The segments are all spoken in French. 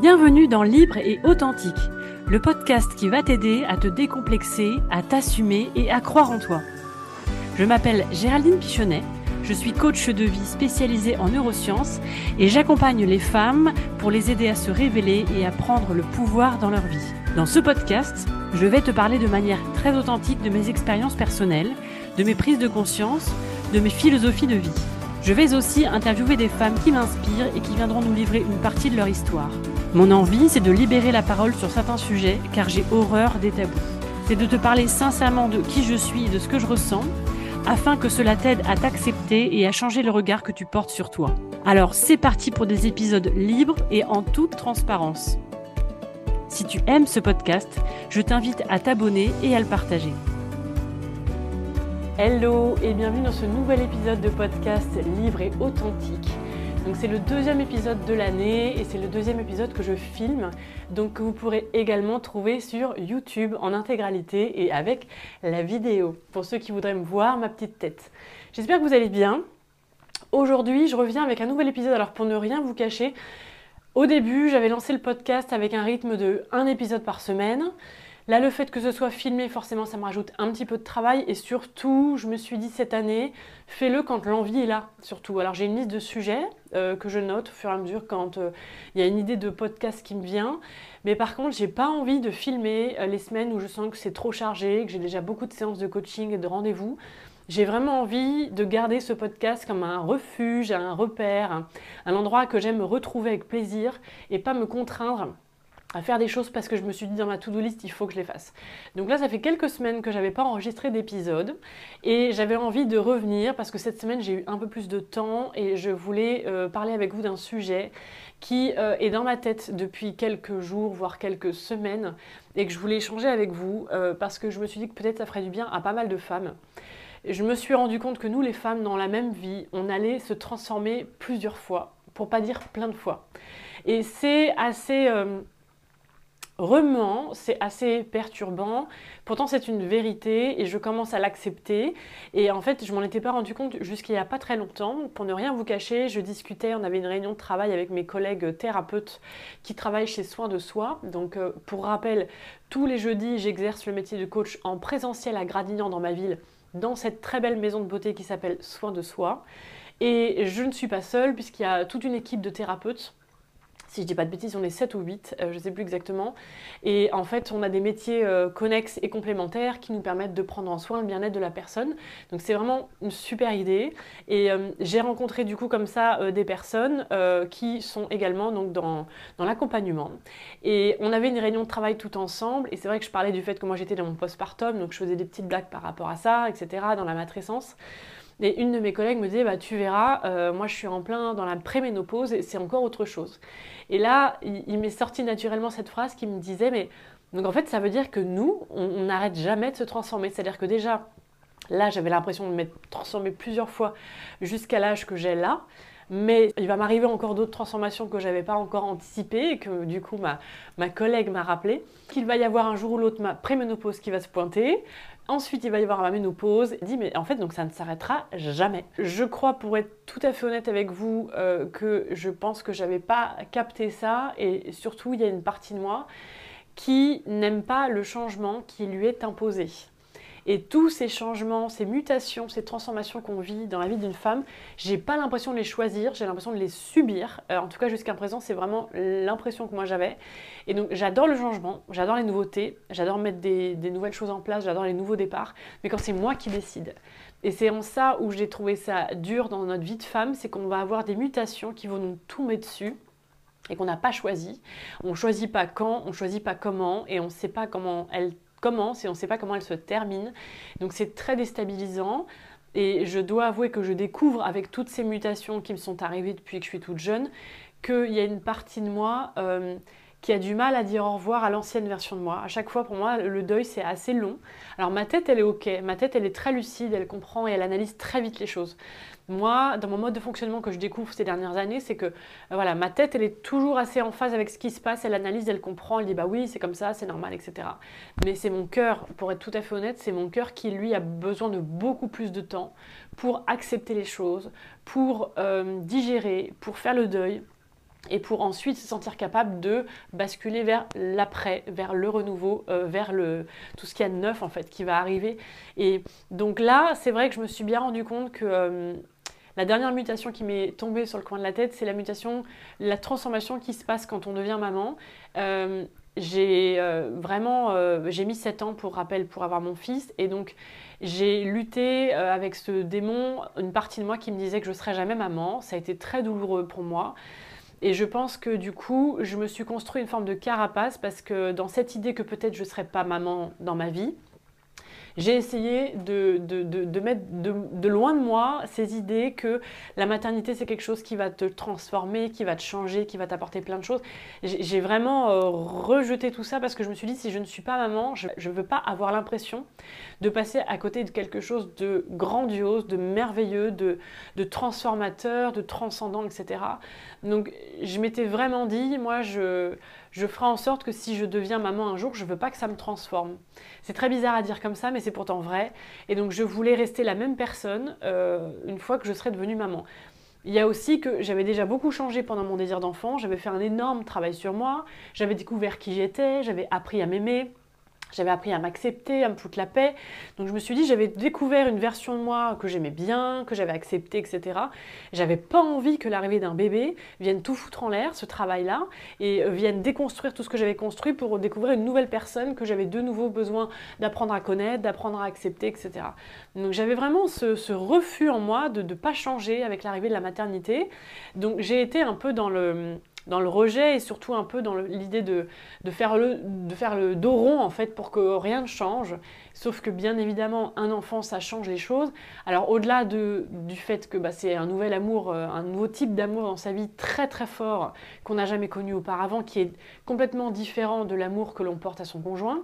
Bienvenue dans Libre et Authentique, le podcast qui va t'aider à te décomplexer, à t'assumer et à croire en toi. Je m'appelle Géraldine Pichonnet, je suis coach de vie spécialisée en neurosciences et j'accompagne les femmes pour les aider à se révéler et à prendre le pouvoir dans leur vie. Dans ce podcast, je vais te parler de manière très authentique de mes expériences personnelles, de mes prises de conscience, de mes philosophies de vie. Je vais aussi interviewer des femmes qui m'inspirent et qui viendront nous livrer une partie de leur histoire. Mon envie, c'est de libérer la parole sur certains sujets car j'ai horreur des tabous. C'est de te parler sincèrement de qui je suis et de ce que je ressens afin que cela t'aide à t'accepter et à changer le regard que tu portes sur toi. Alors c'est parti pour des épisodes libres et en toute transparence. Si tu aimes ce podcast, je t'invite à t'abonner et à le partager. Hello et bienvenue dans ce nouvel épisode de podcast libre et authentique. Donc c'est le deuxième épisode de l'année et c'est le deuxième épisode que je filme, donc que vous pourrez également trouver sur YouTube en intégralité et avec la vidéo, pour ceux qui voudraient me voir ma petite tête. J'espère que vous allez bien. Aujourd'hui je reviens avec un nouvel épisode, alors pour ne rien vous cacher, au début j'avais lancé le podcast avec un rythme de un épisode par semaine. Là, le fait que ce soit filmé, forcément, ça me rajoute un petit peu de travail. Et surtout, je me suis dit cette année, fais-le quand l'envie est là, surtout. Alors, j'ai une liste de sujets euh, que je note au fur et à mesure quand euh, il y a une idée de podcast qui me vient. Mais par contre, j'ai pas envie de filmer euh, les semaines où je sens que c'est trop chargé, que j'ai déjà beaucoup de séances de coaching et de rendez-vous. J'ai vraiment envie de garder ce podcast comme un refuge, un repère, un, un endroit que j'aime me retrouver avec plaisir et pas me contraindre à faire des choses parce que je me suis dit dans ma to-do list, il faut que je les fasse. Donc là, ça fait quelques semaines que j'avais pas enregistré d'épisode et j'avais envie de revenir parce que cette semaine, j'ai eu un peu plus de temps et je voulais euh, parler avec vous d'un sujet qui euh, est dans ma tête depuis quelques jours, voire quelques semaines et que je voulais échanger avec vous euh, parce que je me suis dit que peut-être ça ferait du bien à pas mal de femmes. Je me suis rendu compte que nous, les femmes, dans la même vie, on allait se transformer plusieurs fois, pour pas dire plein de fois. Et c'est assez remuant, c'est assez perturbant. Pourtant, c'est une vérité et je commence à l'accepter. Et en fait, je m'en étais pas rendu compte jusqu'il y a pas très longtemps. Pour ne rien vous cacher, je discutais, on avait une réunion de travail avec mes collègues thérapeutes qui travaillent chez Soins de Soi. Donc, euh, pour rappel, tous les jeudis, j'exerce le métier de coach en présentiel à Gradignan dans ma ville, dans cette très belle maison de beauté qui s'appelle Soins de Soi. Et je ne suis pas seule puisqu'il y a toute une équipe de thérapeutes si je dis pas de bêtises, on est 7 ou 8, euh, je ne sais plus exactement. Et en fait, on a des métiers euh, connexes et complémentaires qui nous permettent de prendre en soin le bien-être de la personne. Donc c'est vraiment une super idée. Et euh, j'ai rencontré du coup comme ça des personnes qui sont également donc dans, dans l'accompagnement. Et on avait une réunion de travail tout ensemble. Et c'est vrai que je parlais du fait que moi j'étais dans mon postpartum, donc je faisais des petites blagues par rapport à ça, etc., dans la matrescence. Et une de mes collègues me disait, bah, tu verras, euh, moi je suis en plein dans la préménopause et c'est encore autre chose. Et là, il, m'est sorti naturellement cette phrase qui me disait, mais donc en fait, ça veut dire que nous, on n'arrête jamais de se transformer. C'est-à-dire que déjà, là, j'avais l'impression de m'être transformée plusieurs fois jusqu'à l'âge que j'ai là. Mais il va m'arriver encore d'autres transformations que je n'avais pas encore anticipées et que du coup ma, ma collègue m'a rappelé qu'il va y avoir un jour ou l'autre ma préménopause qui va se pointer, Ensuite, il va y avoir ma ménopause. Il dit, mais en fait, donc ça ne s'arrêtera jamais. Je crois, pour être tout à fait honnête avec vous, euh, que je pense que j'avais pas capté ça. Et surtout, il y a une partie de moi qui n'aime pas le changement qui lui est imposé. Et tous ces changements, ces mutations, ces transformations qu'on vit dans la vie d'une femme, j'ai pas l'impression de les choisir, j'ai l'impression de les subir. Euh, en tout cas, jusqu'à présent, c'est vraiment l'impression que moi j'avais. Et donc, j'adore le changement, j'adore les nouveautés, j'adore mettre des, nouvelles choses en place, j'adore les nouveaux départs. Mais quand c'est moi qui décide, et c'est en ça où j'ai trouvé ça dur dans notre vie de femme, c'est qu'on va avoir des mutations qui vont nous mettre dessus et qu'on n'a pas choisi. On ne choisit pas quand, on ne choisit pas comment, et on ne sait pas comment elles commence et on ne sait pas comment elle se termine. Donc c'est très déstabilisant. Et je dois avouer que je découvre avec toutes ces mutations qui me sont arrivées depuis que je suis toute jeune, qu'il y a une partie de moi euh, qui a du mal à dire au revoir à l'ancienne version de moi. À chaque fois, pour moi, le deuil, c'est assez long. Alors ma tête, elle est OK. Ma tête, elle est très lucide, elle comprend et elle analyse très vite les choses. Moi, dans mon mode de fonctionnement que je découvre ces dernières années, c'est que euh, voilà, ma tête, elle est toujours assez en phase avec ce qui se passe, elle analyse, elle comprend, elle dit bah oui, c'est comme ça, c'est normal, etc. Mais c'est mon cœur, pour être tout à fait honnête, c'est mon cœur qui, lui, a besoin de beaucoup plus de temps pour accepter les choses, pour euh, digérer, pour faire le deuil. Et pour ensuite se sentir capable de basculer vers l'après, vers le renouveau, euh, vers le, tout ce qu'il y a de neuf en fait qui va arriver. Et donc là, c'est vrai que je me suis bien rendu compte que euh, la dernière mutation qui m'est tombée sur le coin de la tête, c'est la mutation, la transformation qui se passe quand on devient maman. Euh, j'ai vraiment, j'ai mis 7 ans pour rappel pour avoir mon fils et donc j'ai lutté avec ce démon, une partie de moi qui me disait que je serais jamais maman. Ça a été très douloureux pour moi. Et je pense que du coup, je me suis construit une forme de carapace parce que dans cette idée que peut-être je ne serais pas maman dans ma vie, j'ai essayé de, de, mettre de, loin de moi ces idées que la maternité, c'est quelque chose qui va te transformer, qui va te changer, qui va t'apporter plein de choses. J'ai vraiment euh, rejeté tout ça parce que je me suis dit, si je ne suis pas maman, je ne veux pas avoir l'impression de passer à côté de quelque chose de grandiose, de merveilleux, de, de transformateur, de transcendant, etc. Donc je m'étais vraiment dit, moi, je je ferai en sorte que si je deviens maman un jour, je ne veux pas que ça me transforme. C'est très bizarre à dire comme ça, mais c'est pourtant vrai. Et donc je voulais rester la même personne euh, une fois que je serais devenue maman. Il y a aussi que j'avais déjà beaucoup changé pendant mon désir d'enfant, j'avais fait un énorme travail sur moi, j'avais découvert qui j'étais, j'avais appris à m'aimer, j'avais appris à m'accepter, à me foutre la paix. Donc je me suis dit, j'avais découvert une version de moi que j'aimais bien, que j'avais acceptée, etc. J'avais pas envie que l'arrivée d'un bébé vienne tout foutre en l'air, ce travail-là, et euh, vienne déconstruire tout ce que j'avais construit pour découvrir une nouvelle personne que j'avais de nouveau besoin d'apprendre à connaître, d'apprendre à accepter, etc. Donc j'avais vraiment ce, refus en moi de ne pas changer avec l'arrivée de la maternité. Donc j'ai été un peu dans le dans le rejet et surtout un peu dans l'idée de, faire le, de faire le dos rond en fait pour que rien ne change. Sauf que bien évidemment, un enfant, ça change les choses. Alors au-delà de, du fait que bah, c'est un nouvel amour, euh, un nouveau type d'amour dans sa vie très très fort qu'on n'a jamais connu auparavant, qui est complètement différent de l'amour que l'on porte à son conjoint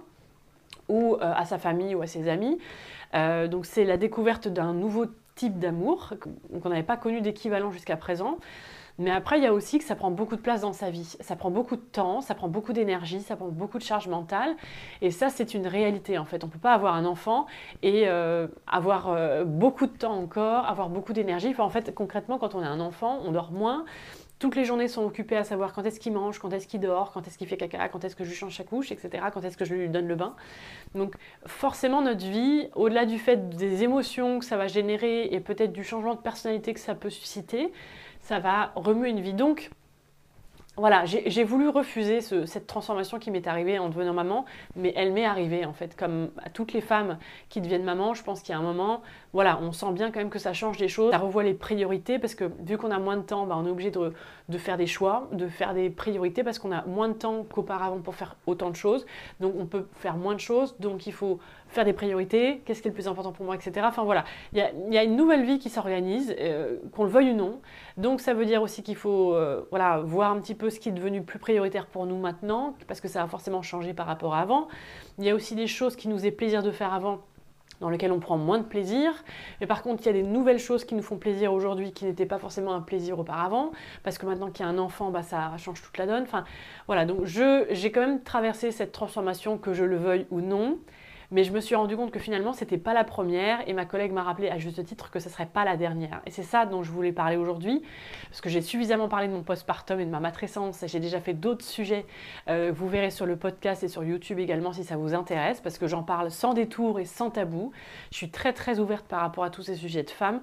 ou euh, à sa famille ou à ses amis. Euh, donc c'est la découverte d'un nouveau type d'amour qu'on n'avait pas connu d'équivalent jusqu'à présent. Mais après, il y a aussi que ça prend beaucoup de place dans sa vie. Ça prend beaucoup de temps, ça prend beaucoup d'énergie, ça prend beaucoup de charge mentale. Et ça, c'est une réalité en fait. On ne peut pas avoir un enfant et euh, avoir euh, beaucoup de temps encore, avoir beaucoup d'énergie. En fait, concrètement, quand on a un enfant, on dort moins. Toutes les journées sont occupées à savoir quand est-ce qu'il mange, quand est-ce qu'il dort, quand est-ce qu'il fait caca, quand est-ce que je change sa couche, etc. Quand est-ce que je lui donne le bain. Donc forcément notre vie, au-delà du fait des émotions que ça va générer et peut-être du changement de personnalité que ça peut susciter, ça va remuer une vie. Donc, voilà, j'ai voulu refuser cette transformation qui m'est arrivée en devenant maman, mais elle m'est arrivée en fait, comme à toutes les femmes qui deviennent maman, je pense qu'il y a un moment, voilà, on sent bien quand même que ça change des choses, ça revoit les priorités, parce que vu qu'on a moins de temps, bah, on est obligé de, de, faire des choix, de faire des priorités, parce qu'on a moins de temps qu'auparavant pour faire autant de choses, donc on peut faire moins de choses, donc il faut faire des priorités, qu'est-ce qui est le plus important pour moi, etc. Enfin voilà, il y a, une nouvelle vie qui s'organise, euh, qu'on le veuille ou non. Donc ça veut dire aussi qu'il faut euh, voilà, voir un petit peu ce qui est devenu plus prioritaire pour nous maintenant, parce que ça a forcément changé par rapport à avant. Il y a aussi des choses qui nous est plaisir de faire avant dans lesquelles on prend moins de plaisir. Mais par contre, il y a des nouvelles choses qui nous font plaisir aujourd'hui qui n'étaient pas forcément un plaisir auparavant, parce que maintenant qu'il y a un enfant, bah, ça change toute la donne. Enfin, voilà, donc j'ai quand même traversé cette transformation, que je le veuille ou non. Mais je me suis rendu compte que finalement, c'était pas la première et ma collègue m'a rappelé à juste titre que ce serait pas la dernière. Et c'est ça dont je voulais parler aujourd'hui, parce que j'ai suffisamment parlé de mon postpartum et de ma matrescence. J'ai déjà fait d'autres sujets. Euh, vous verrez sur le podcast et sur YouTube également si ça vous intéresse, parce que j'en parle sans détour et sans tabou. Je suis très très ouverte par rapport à tous ces sujets de femmes.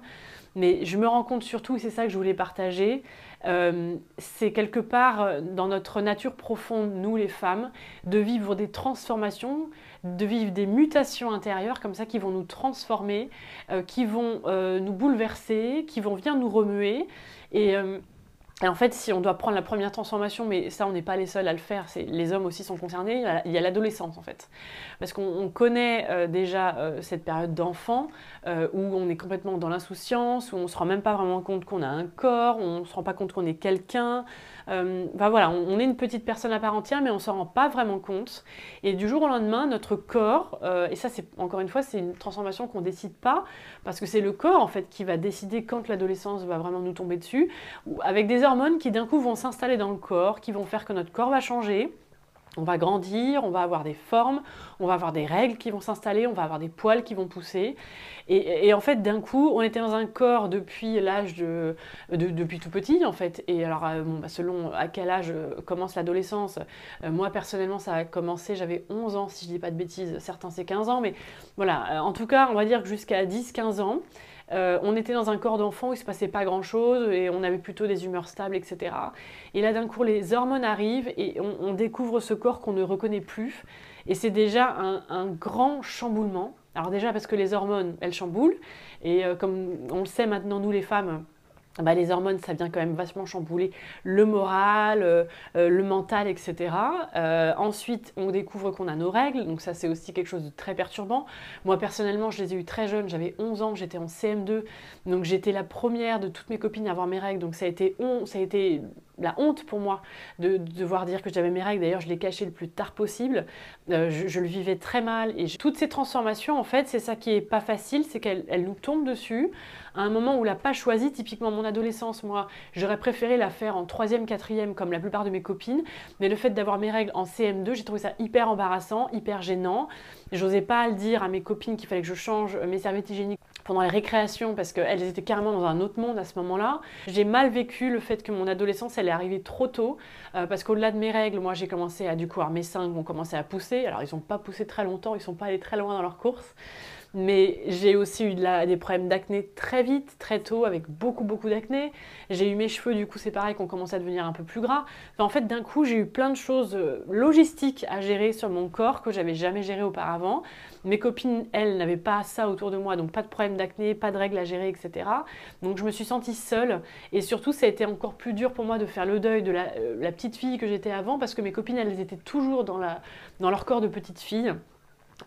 Mais je me rends compte surtout, et c'est ça que je voulais partager, euh, c'est quelque part euh, dans notre nature profonde, nous les femmes, de vivre des transformations de vivre des mutations intérieures comme ça qui vont nous transformer, euh, qui vont nous bouleverser, qui vont venir nous remuer. Et, et, en fait, si on doit prendre la première transformation, mais ça, on n'est pas les seuls à le faire, les hommes aussi sont concernés, il y a l'adolescence en fait. Parce qu'on connaît déjà cette période d'enfant où on est complètement dans l'insouciance, où on ne se rend même pas vraiment compte qu'on a un corps, on ne se rend pas compte qu'on est quelqu'un. Euh, voilà, on, est une petite personne à part entière, mais on s'en rend pas vraiment compte. Et du jour au lendemain, notre corps, euh, et ça c'est encore une fois, c'est une transformation qu'on décide pas, parce que c'est le corps en fait qui va décider quand l'adolescence va vraiment nous tomber dessus, avec des hormones qui d'un coup vont s'installer dans le corps, qui vont faire que notre corps va changer On va grandir, on va avoir des formes, on va avoir des règles qui vont s'installer, on va avoir des poils qui vont pousser. Et, en fait, d'un coup, on était dans un corps depuis l'âge de, depuis tout petit, en fait. Et alors, euh, bah, selon à quel âge euh, commence l'adolescence, euh, moi personnellement, ça a commencé, j'avais 11 ans, si je dis pas de bêtises. Certains, c'est 15 ans, mais voilà. En tout cas, on va dire que jusqu'à 10-15 ans, on était dans un corps d'enfant où il se passait pas grand chose et on avait plutôt des humeurs stables, etc. Et là, d'un coup, les hormones arrivent et on, découvre ce corps qu'on ne reconnaît plus. Et c'est déjà un, grand chamboulement. Alors déjà parce que les hormones, elles chamboulent. Et euh, comme on le sait maintenant, nous les femmes, bah, les hormones, ça vient quand même vachement chambouler le moral, euh, euh, le mental, etc. Euh, ensuite, on découvre qu'on a nos règles, donc ça c'est aussi quelque chose de très perturbant. Moi personnellement, je les ai eues très jeunes, j'avais 11 ans, j'étais en CM2, donc j'étais la première de toutes mes copines à avoir mes règles, donc ça a été, ça a été la honte pour moi de, devoir dire que j'avais mes règles. D'ailleurs, je les cachais le plus tard possible. je, le vivais très mal. Et toutes ces transformations, en fait, c'est ça qui est pas facile, c'est qu'elles nous tombent dessus à un moment où l'a pas choisi, typiquement mon adolescence, moi, j'aurais préféré la faire en troisième, quatrième, comme la plupart de mes copines. Mais le fait d'avoir mes règles en CM2, j'ai trouvé ça hyper embarrassant, hyper gênant. J'osais pas le dire à mes copines qu'il fallait que je change mes serviettes hygiéniques pendant les récréations parce qu'elles étaient carrément dans un autre monde à ce moment-là. J'ai mal vécu le fait que mon adolescence, elle est arrivée trop tôt euh, parce qu'au-delà de mes règles, moi j'ai commencé à du coup, mes seins ont commencé à pousser. Alors ils n'ont pas poussé très longtemps, ils sont pas allés très loin dans leur course. Mais j'ai aussi eu des problèmes d'acné très vite, très tôt, avec beaucoup, beaucoup d'acné. J'ai eu mes cheveux, du coup, c'est pareil, qui ont commencé à devenir un peu plus gras. en fait, d'un coup, j'ai eu plein de choses euh, logistiques à gérer sur mon corps que j'avais jamais géré auparavant. Mes copines, elles, n'avaient pas ça autour de moi, donc pas de problème d'acné, pas de règles à gérer, etc. Donc je me suis sentie seule. Et surtout, ça a été encore plus dur pour moi de faire le deuil de la, euh, petite fille que j'étais avant, parce que mes copines, elles étaient toujours dans, leur corps de petite fille.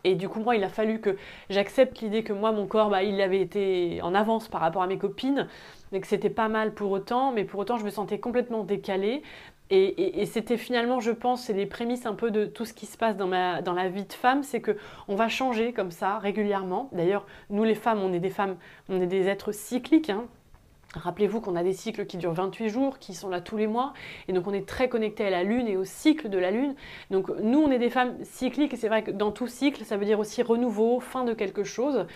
Et du coup, moi, il a fallu que j'accepte l'idée que moi, mon corps, bah, il avait été en avance par rapport à mes copines, et que c'était pas mal pour autant, mais pour autant, je me sentais complètement décalée. Et, c'était finalement, je pense, c'est les prémices un peu de tout ce qui se passe dans, la vie de femme, c'est que on va changer comme ça régulièrement. D'ailleurs, nous les femmes, on est des femmes, on est des êtres cycliques. Hein. Rappelez-vous qu'on a des cycles qui durent 28 jours, qui sont là tous les mois, et donc on est très connecté à la Lune et au cycle de la Lune. Donc nous, on est des femmes cycliques, et c'est vrai que dans tout cycle, ça veut dire aussi renouveau, fin de quelque chose.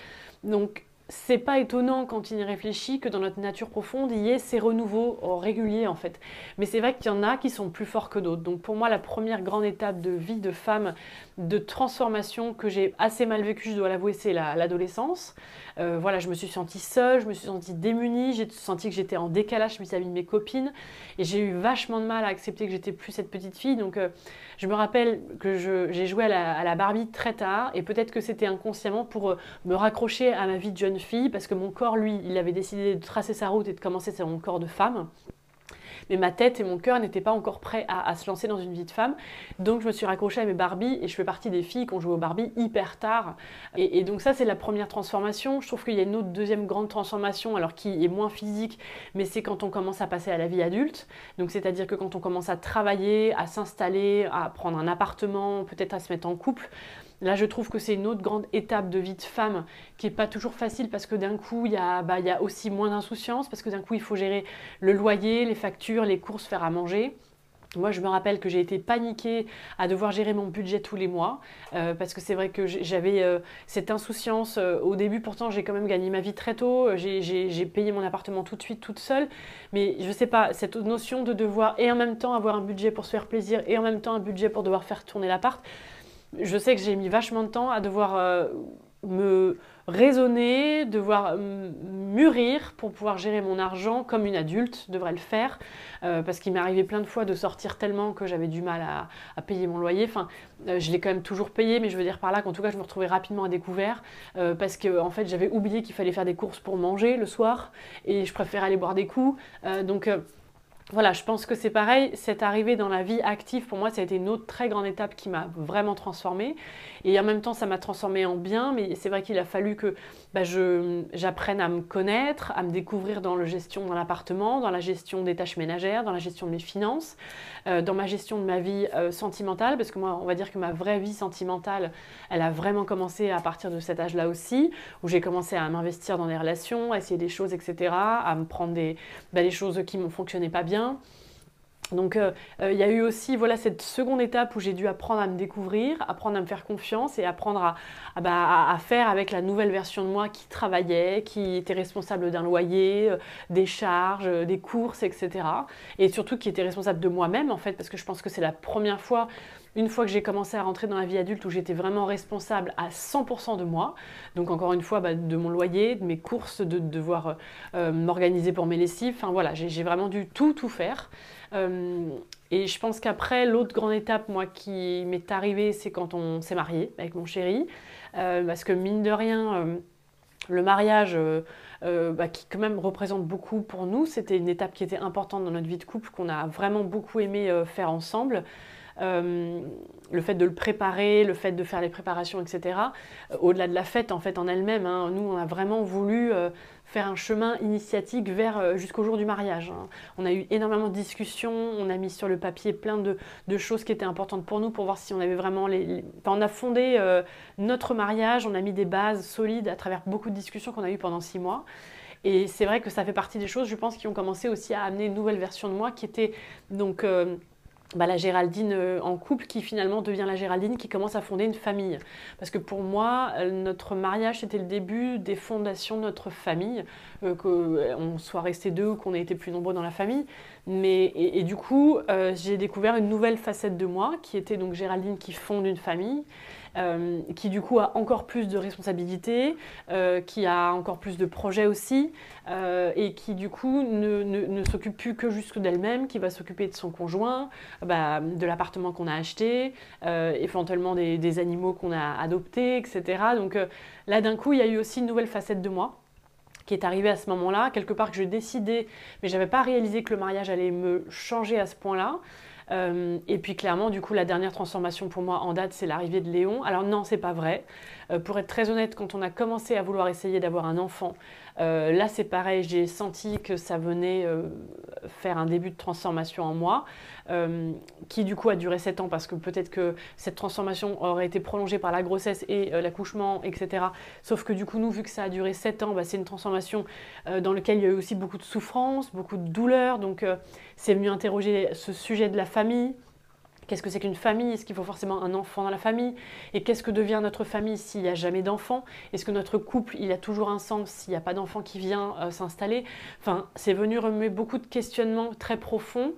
Donc c'est pas étonnant quand il y réfléchit que dans notre nature profonde, il y ait ces renouveaux réguliers en fait. Mais c'est vrai qu'il y en a qui sont plus forts que d'autres. Donc pour moi, la première grande étape de vie de femme, de transformation que j'ai assez mal vécue, je dois l'avouer, c'est l'adolescence. Euh, voilà, je me suis sentie seule, je me suis sentie démunie, j'ai senti que j'étais en décalage vis-à-vis de mes copines et j'ai eu vachement de mal à accepter que j'étais plus cette petite fille. Donc euh, je me rappelle que j'ai joué à la, Barbie très tard et peut-être que c'était inconsciemment pour euh, me raccrocher à ma vie de jeune fille parce que mon corps, lui, il avait décidé de tracer sa route et de commencer sur mon corps de femme mais ma tête et mon cœur n'étaient pas encore prêts à, se lancer dans une vie de femme. Donc je me suis raccrochée à mes Barbies et je fais partie des filles qui ont joué aux Barbie hyper tard. Et, donc ça c'est la première transformation. Je trouve qu'il y a une autre deuxième grande transformation, alors qui est moins physique, mais c'est quand on commence à passer à la vie adulte. Donc c'est-à-dire que quand on commence à travailler, à s'installer, à prendre un appartement, peut-être à se mettre en couple, Là, je trouve que c'est une autre grande étape de vie de femme qui n'est pas toujours facile parce que d'un coup, bah, il y a aussi moins d'insouciance, parce que d'un coup, il faut gérer le loyer, les factures, les courses, faire à manger. Moi, je me rappelle que j'ai été paniquée à devoir gérer mon budget tous les mois, euh, parce que c'est vrai que j'avais euh, cette insouciance. Euh, au début, pourtant, j'ai quand même gagné ma vie très tôt. J'ai payé mon appartement tout de suite, toute seule. Mais je sais pas, cette notion de devoir et en même temps avoir un budget pour se faire plaisir et en même temps un budget pour devoir faire tourner l'appart, je sais que j'ai mis vachement de temps à devoir me raisonner, devoir mûrir pour pouvoir gérer mon argent comme une adulte devrait le faire, euh, parce qu'il m'est arrivé plein de fois de sortir tellement que j'avais du mal à, payer mon loyer. Enfin, euh, je l'ai quand même toujours payé, mais je veux dire par là qu'en tout cas, je me retrouvais rapidement à découvert, parce que en fait, j'avais oublié qu'il fallait faire des courses pour manger le soir, et je préférais aller boire des coups. donc voilà, je pense que c'est pareil. Cette arrivée dans la vie active, pour moi, ça a été une autre très grande étape qui m'a vraiment transformée. Et en même temps, ça m'a transformée en bien. Mais c'est vrai qu'il a fallu que bah, j'apprenne à me connaître, à me découvrir dans la gestion d'un appartement, dans la gestion des tâches ménagères, dans la gestion de mes finances, euh, dans ma gestion de ma vie euh, sentimentale. Parce que moi, on va dire que ma vraie vie sentimentale, elle a vraiment commencé à partir de cet âge-là aussi, où j'ai commencé à m'investir dans des relations, à essayer des choses, etc., à me prendre des, bah, des choses qui ne fonctionnaient pas bien donc euh, euh, il y a eu aussi voilà, cette seconde étape où j'ai dû apprendre à me découvrir, apprendre à me faire confiance et apprendre bah, à, faire avec la nouvelle version de moi qui travaillait, qui était responsable d'un loyer, euh, des charges, des courses, etc. Et surtout qui était responsable de moi-même en fait, parce que je pense que c'est la première fois une fois que j'ai commencé à rentrer dans la vie adulte où j'étais vraiment responsable à 100% de moi, donc encore une fois bah, de mon loyer, de mes courses, de, devoir m'organiser pour mes lessives, enfin voilà, j'ai vraiment dû tout, tout faire. Euh, et je pense qu'après, l'autre grande étape, moi, qui m'est arrivée, c'est quand on s'est marié avec mon chéri. Euh, parce que mine de rien, euh, le mariage, bah, qui quand même représente beaucoup pour nous, c'était une étape qui était importante dans notre vie de couple, qu'on a vraiment beaucoup aimé faire ensemble. Le fait de le préparer, le fait de faire les préparations, etc. Au-delà de la fête en fait en elle-même, hein, nous on a vraiment voulu faire un chemin initiatique vers euh, jusqu'au jour du mariage. Hein. On a eu énormément de discussions, on a mis sur le papier plein de, choses qui étaient importantes pour nous pour voir si on avait vraiment les. on a fondé euh, notre mariage, on a mis des bases solides à travers beaucoup de discussions qu'on a eues pendant six mois. Et c'est vrai que ça fait partie des choses, je pense, qui ont commencé aussi à amener une nouvelle version de moi qui était donc. Euh, bah, la Géraldine euh, en couple qui finalement devient la Géraldine qui commence à fonder une famille. Parce que pour moi, euh, notre mariage, c'était le début des fondations de notre famille, euh, qu'on soit resté deux ou qu'on ait été plus nombreux dans la famille. Mais, et, du coup, j'ai découvert une nouvelle facette de moi, qui était donc Géraldine qui fonde une famille. Euh, qui du coup a encore plus de responsabilités, euh, qui a encore plus de projets aussi, euh, et qui du coup ne, ne, s'occupe plus que juste d'elle-même, qui va s'occuper de son conjoint, bah, de l'appartement qu'on a acheté, éventuellement des, des animaux qu'on a adoptés, etc. Donc là d'un coup il y a eu aussi une nouvelle facette de moi qui est arrivée à ce moment-là, quelque part que je décidais, mais je n'avais pas réalisé que le mariage allait me changer à ce point-là. Euh, et puis clairement, du coup, la dernière transformation pour moi en date, c'est l'arrivée de Léon. Alors non, c'est pas vrai. Euh, pour être très honnête, quand on a commencé à vouloir essayer d'avoir un enfant, euh, là c'est pareil, j'ai senti que ça venait faire un début de transformation en moi, qui du coup a duré 7 ans parce que peut-être que cette transformation aurait été prolongée par la grossesse et l'accouchement, etc. Sauf que du coup, nous, vu que ça a duré 7 ans, bah, c'est une transformation dans laquelle il y a eu aussi beaucoup de souffrance, beaucoup de douleur. Donc c'est venu interroger ce sujet de la famille. Qu'est-ce que c'est qu'une famille? Est-ce qu'il faut forcément un enfant dans la famille? Et qu'est-ce que devient notre famille s'il n'y a jamais d'enfant Est-ce que notre couple, il a toujours un sens s'il n'y a pas d'enfant qui vient euh, s'installer? Enfin, c'est venu remuer beaucoup de questionnements très profonds,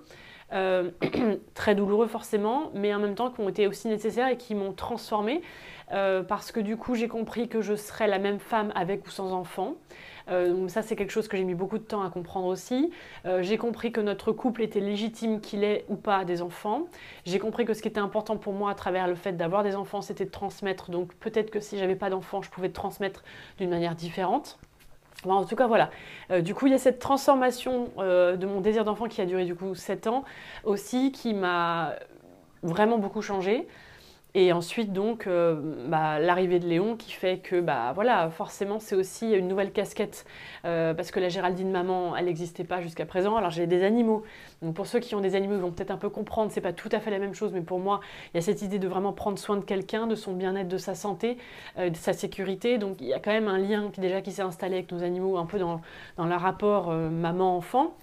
euh, très douloureux forcément, mais en même temps qui ont été aussi nécessaires et qui m'ont transformée. Euh, parce que du coup, j'ai compris que je serais la même femme avec ou sans enfant. Euh, donc ça, c'est quelque chose que j'ai mis beaucoup de temps à comprendre aussi. Euh, j'ai compris que notre couple était légitime qu'il ait ou pas des enfants. J'ai compris que ce qui était important pour moi à travers le fait d'avoir des enfants, c'était de transmettre. Donc peut-être que si j'avais pas d'enfants, je pouvais transmettre d'une manière différente. en tout cas, voilà. Euh, du coup, il y a cette transformation de mon désir d'enfant qui a duré du coup 7 ans aussi, qui m'a vraiment beaucoup changé. Et ensuite, donc, euh, bah, l'arrivée de Léon qui fait que, bah, voilà, forcément, c'est aussi une nouvelle casquette. Euh, parce que la Géraldine maman, elle n'existait pas jusqu'à présent. Alors, j'ai des animaux. Donc, pour ceux qui ont des animaux, ils vont peut-être un peu comprendre, c'est pas tout à fait la même chose. Mais pour moi, il y a cette idée de vraiment prendre soin de quelqu'un, de son bien-être, de sa santé, euh, de sa sécurité. Donc, il y a quand même un lien déjà qui s'est installé avec nos animaux, un peu dans, dans le rapport maman-enfant.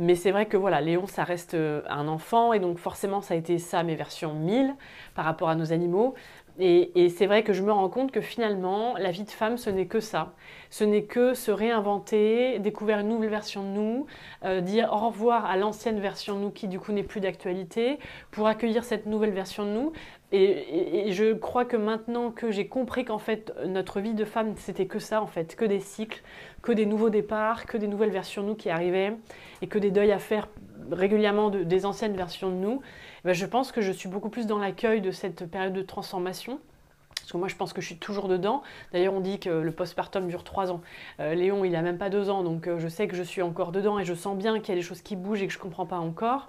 Mais c'est vrai que voilà, Léon, ça reste euh, un enfant, et donc forcément, ça a été ça mes versions 1000 par rapport à nos animaux. Et, c'est vrai que je me rends compte que finalement, la vie de femme, ce n'est que ça. Ce n'est que se réinventer, découvrir une nouvelle version de nous, euh, dire au revoir à l'ancienne version de nous qui du coup n'est plus d'actualité, pour accueillir cette nouvelle version de nous. Et, je crois que maintenant que j'ai compris qu'en fait notre vie de femme c'était que ça en fait, que des cycles, que des nouveaux départs, que des nouvelles versions de nous qui arrivaient et que des deuils à faire régulièrement des anciennes versions de nous, eh ben, je pense que je suis beaucoup plus dans l'accueil de cette période de transformation. Parce que moi, je pense que je suis toujours dedans. D'ailleurs, on dit que le postpartum dure trois ans. Euh, Léon, il n'a même pas deux ans, donc euh, je sais que je suis encore dedans et je sens bien qu'il y a des choses qui bougent et que je ne comprends pas encore.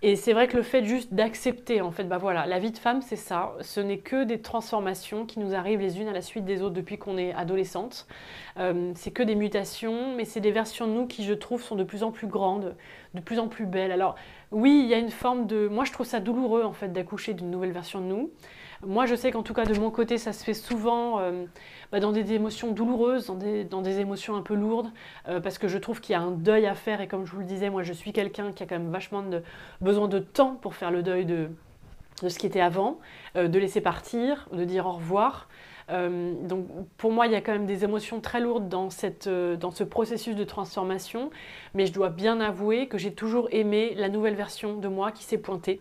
Et c'est vrai que le fait juste d'accepter, en fait, bah voilà, la vie de femme, c'est ça. Ce n'est que des transformations qui nous arrivent les unes à la suite des autres depuis qu'on est adolescente. Euh, c'est que des mutations, mais c'est des versions de nous qui, je trouve, sont de plus en plus grandes, de plus en plus belles. Alors, oui, il y a une forme de. Moi, je trouve ça douloureux, en fait, d'accoucher d'une nouvelle version de nous. Moi, je sais qu'en tout cas, de mon côté, ça se fait souvent euh, bah, dans des émotions douloureuses, dans des, dans des émotions un peu lourdes, euh, parce que je trouve qu'il y a un deuil à faire. Et comme je vous le disais, moi, je suis quelqu'un qui a quand même vachement besoin de temps pour faire le deuil de, de ce qui était avant, euh, de laisser partir, de dire au revoir. donc pour moi, il y a quand même des émotions très lourdes dans, cette, dans ce processus de transformation, mais je dois bien avouer que j'ai toujours aimé la nouvelle version de moi qui s'est pointée.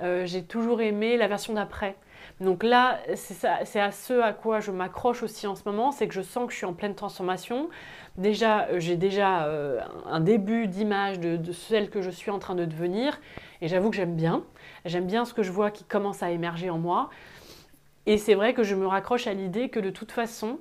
j'ai toujours aimé la version d'après. Donc là, c'est à ce à quoi je m'accroche aussi en ce moment, c'est que je sens que je suis en pleine transformation. Déjà, euh, j'ai déjà euh, un début d'image de, celle que je suis en train de devenir, et j'avoue que j'aime bien. J'aime bien ce que je vois qui commence à émerger en moi. Et c'est vrai que je me raccroche à l'idée que de toute façon,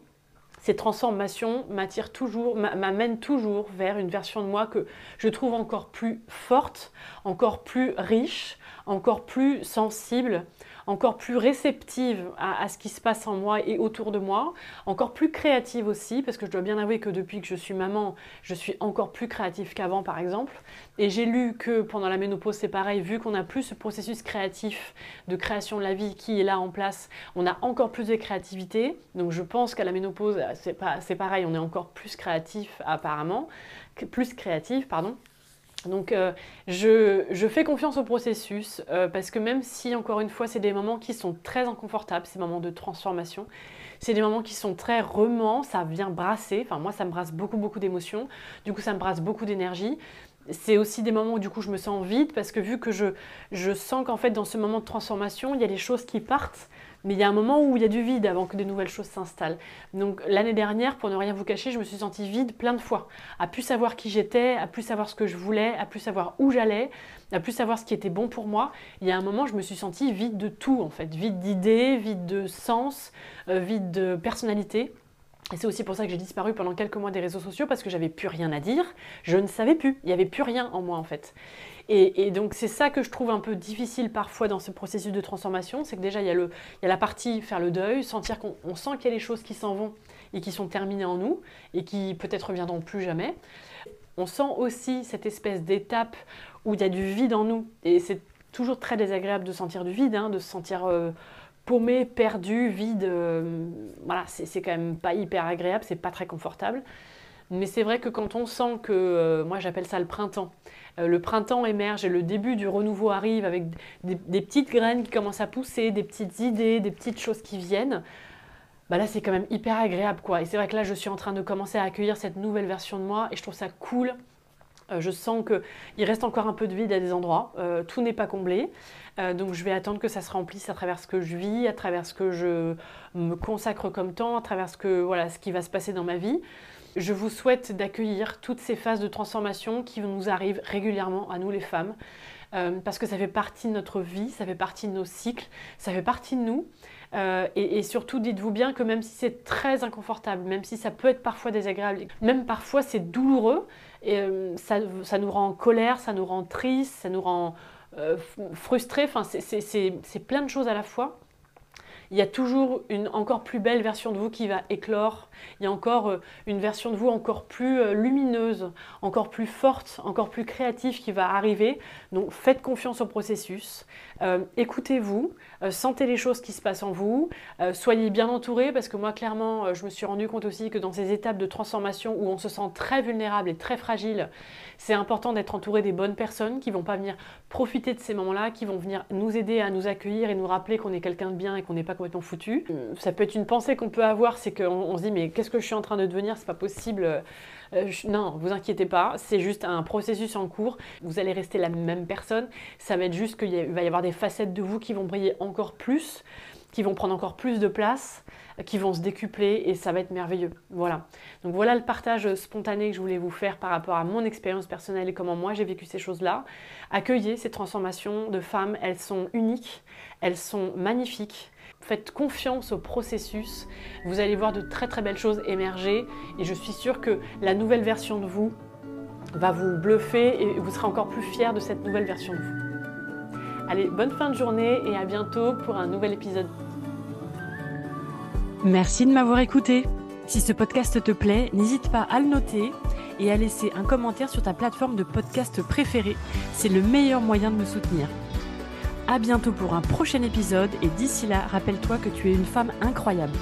ces transformations m'attirent toujours, m'amènent toujours vers une version de moi que je trouve encore plus forte, encore plus riche, encore plus sensible, encore plus réceptive à, ce qui se passe en moi et autour de moi, encore plus créative aussi, parce que je dois bien avouer que depuis que je suis maman, je suis encore plus créative qu'avant par exemple. Et j'ai lu que pendant la ménopause c'est pareil, vu qu'on n'a plus ce processus créatif de création de la vie qui est là en place, on a encore plus de créativité. Donc je pense qu'à la ménopause c'est pareil, on est encore plus créatif apparemment, plus créatif pardon. Donc euh, je, fais confiance au processus euh, parce que même si encore une fois c'est des moments qui sont très inconfortables, ces moments de transformation, c'est des moments qui sont très remants, ça vient brasser, enfin moi ça me brasse beaucoup beaucoup d'émotions, du coup ça me brasse beaucoup d'énergie. C'est aussi des moments où du coup je me sens vide parce que vu que je, je sens qu'en fait dans ce moment de transformation il y a des choses qui partent mais il y a un moment où il y a du vide avant que de nouvelles choses s'installent. Donc l'année dernière, pour ne rien vous cacher, je me suis sentie vide plein de fois, à plus savoir qui j'étais, à plus savoir ce que je voulais, à plus savoir où j'allais, à plus savoir ce qui était bon pour moi. Il y a un moment, je me suis sentie vide de tout en fait, vide d'idées, vide de sens, euh, vide de personnalité. Et c'est aussi pour ça que j'ai disparu pendant quelques mois des réseaux sociaux parce que j'avais plus rien à dire. Je ne savais plus. Il n'y avait plus rien en moi en fait. Et, donc c'est ça que je trouve un peu difficile parfois dans ce processus de transformation, c'est que déjà il y, a le, il y a la partie faire le deuil, sentir qu'on sent qu'il y a des choses qui s'en vont et qui sont terminées en nous et qui peut-être reviendront plus jamais. On sent aussi cette espèce d'étape où il y a du vide en nous et c'est toujours très désagréable de sentir du vide, hein, de se sentir euh, paumé, perdu, vide. Euh, voilà, c'est quand même pas hyper agréable, c'est pas très confortable. Mais c'est vrai que quand on sent que, euh, moi j'appelle ça le printemps, euh, le printemps émerge et le début du renouveau arrive avec des, petites graines qui commencent à pousser, des petites idées, des petites choses qui viennent, bah là c'est quand même hyper agréable quoi. Et c'est vrai que là je suis en train de commencer à accueillir cette nouvelle version de moi et je trouve ça cool. Euh, je sens qu'il reste encore un peu de vide à des endroits, euh, tout n'est pas comblé. donc je vais attendre que ça se remplisse à travers ce que je vis, à travers ce que je me consacre comme temps, à travers ce, que, voilà, ce qui va se passer dans ma vie. Je vous souhaite d'accueillir toutes ces phases de transformation qui nous arrivent régulièrement à nous les femmes, euh, parce que ça fait partie de notre vie, ça fait partie de nos cycles, ça fait partie de nous. Euh, et, surtout, dites-vous bien que même si c'est très inconfortable, même si ça peut être parfois désagréable, même parfois c'est douloureux, euh, ça, nous rend en colère, ça nous rend triste, ça nous rend frustrés, enfin c'est plein de choses à la fois il y a toujours une encore plus belle version de vous qui va éclore. Il y a encore euh, une version de vous encore plus euh, lumineuse, encore plus forte, encore plus créative qui va arriver. Donc faites confiance au processus. Euh, écoutez-vous, sentez les choses qui se passent en vous, soyez bien entouré parce que moi clairement je me suis rendu compte aussi que dans ces étapes de transformation où on se sent très vulnérable et très fragile, c'est important d'être entouré des bonnes personnes qui vont pas venir profiter de ces moments-là, qui vont venir nous aider à nous accueillir et nous rappeler qu'on est quelqu'un de bien et qu'on n'est pas complètement foutu. Euh, ça peut être une pensée qu'on peut avoir, c'est qu'on se dit mais qu'est-ce que je suis en train de devenir? C'est pas possible. Euh, non, vous inquiétez pas, c'est juste un processus en cours. Vous allez rester la même personne. Ça va être juste qu'il va y avoir des facettes de vous qui vont briller encore plus, qui vont prendre encore plus de place qui vont se décupler et ça va être merveilleux. Voilà. Donc voilà le partage spontané que je voulais vous faire par rapport à mon expérience personnelle et comment moi j'ai vécu ces choses-là. Accueillez ces transformations de femmes, elles sont uniques, elles sont magnifiques. Faites confiance au processus, vous allez voir de très très belles choses émerger et je suis sûre que la nouvelle version de vous va vous bluffer et vous serez encore plus fiers de cette nouvelle version de vous. Allez, bonne fin de journée et à bientôt pour un nouvel épisode. Merci de m'avoir écouté. Si ce podcast te plaît, n'hésite pas à le noter et à laisser un commentaire sur ta plateforme de podcast préférée. C'est le meilleur moyen de me soutenir. à bientôt pour un prochain épisode et d'ici là, rappelle-toi que tu es une femme incroyable.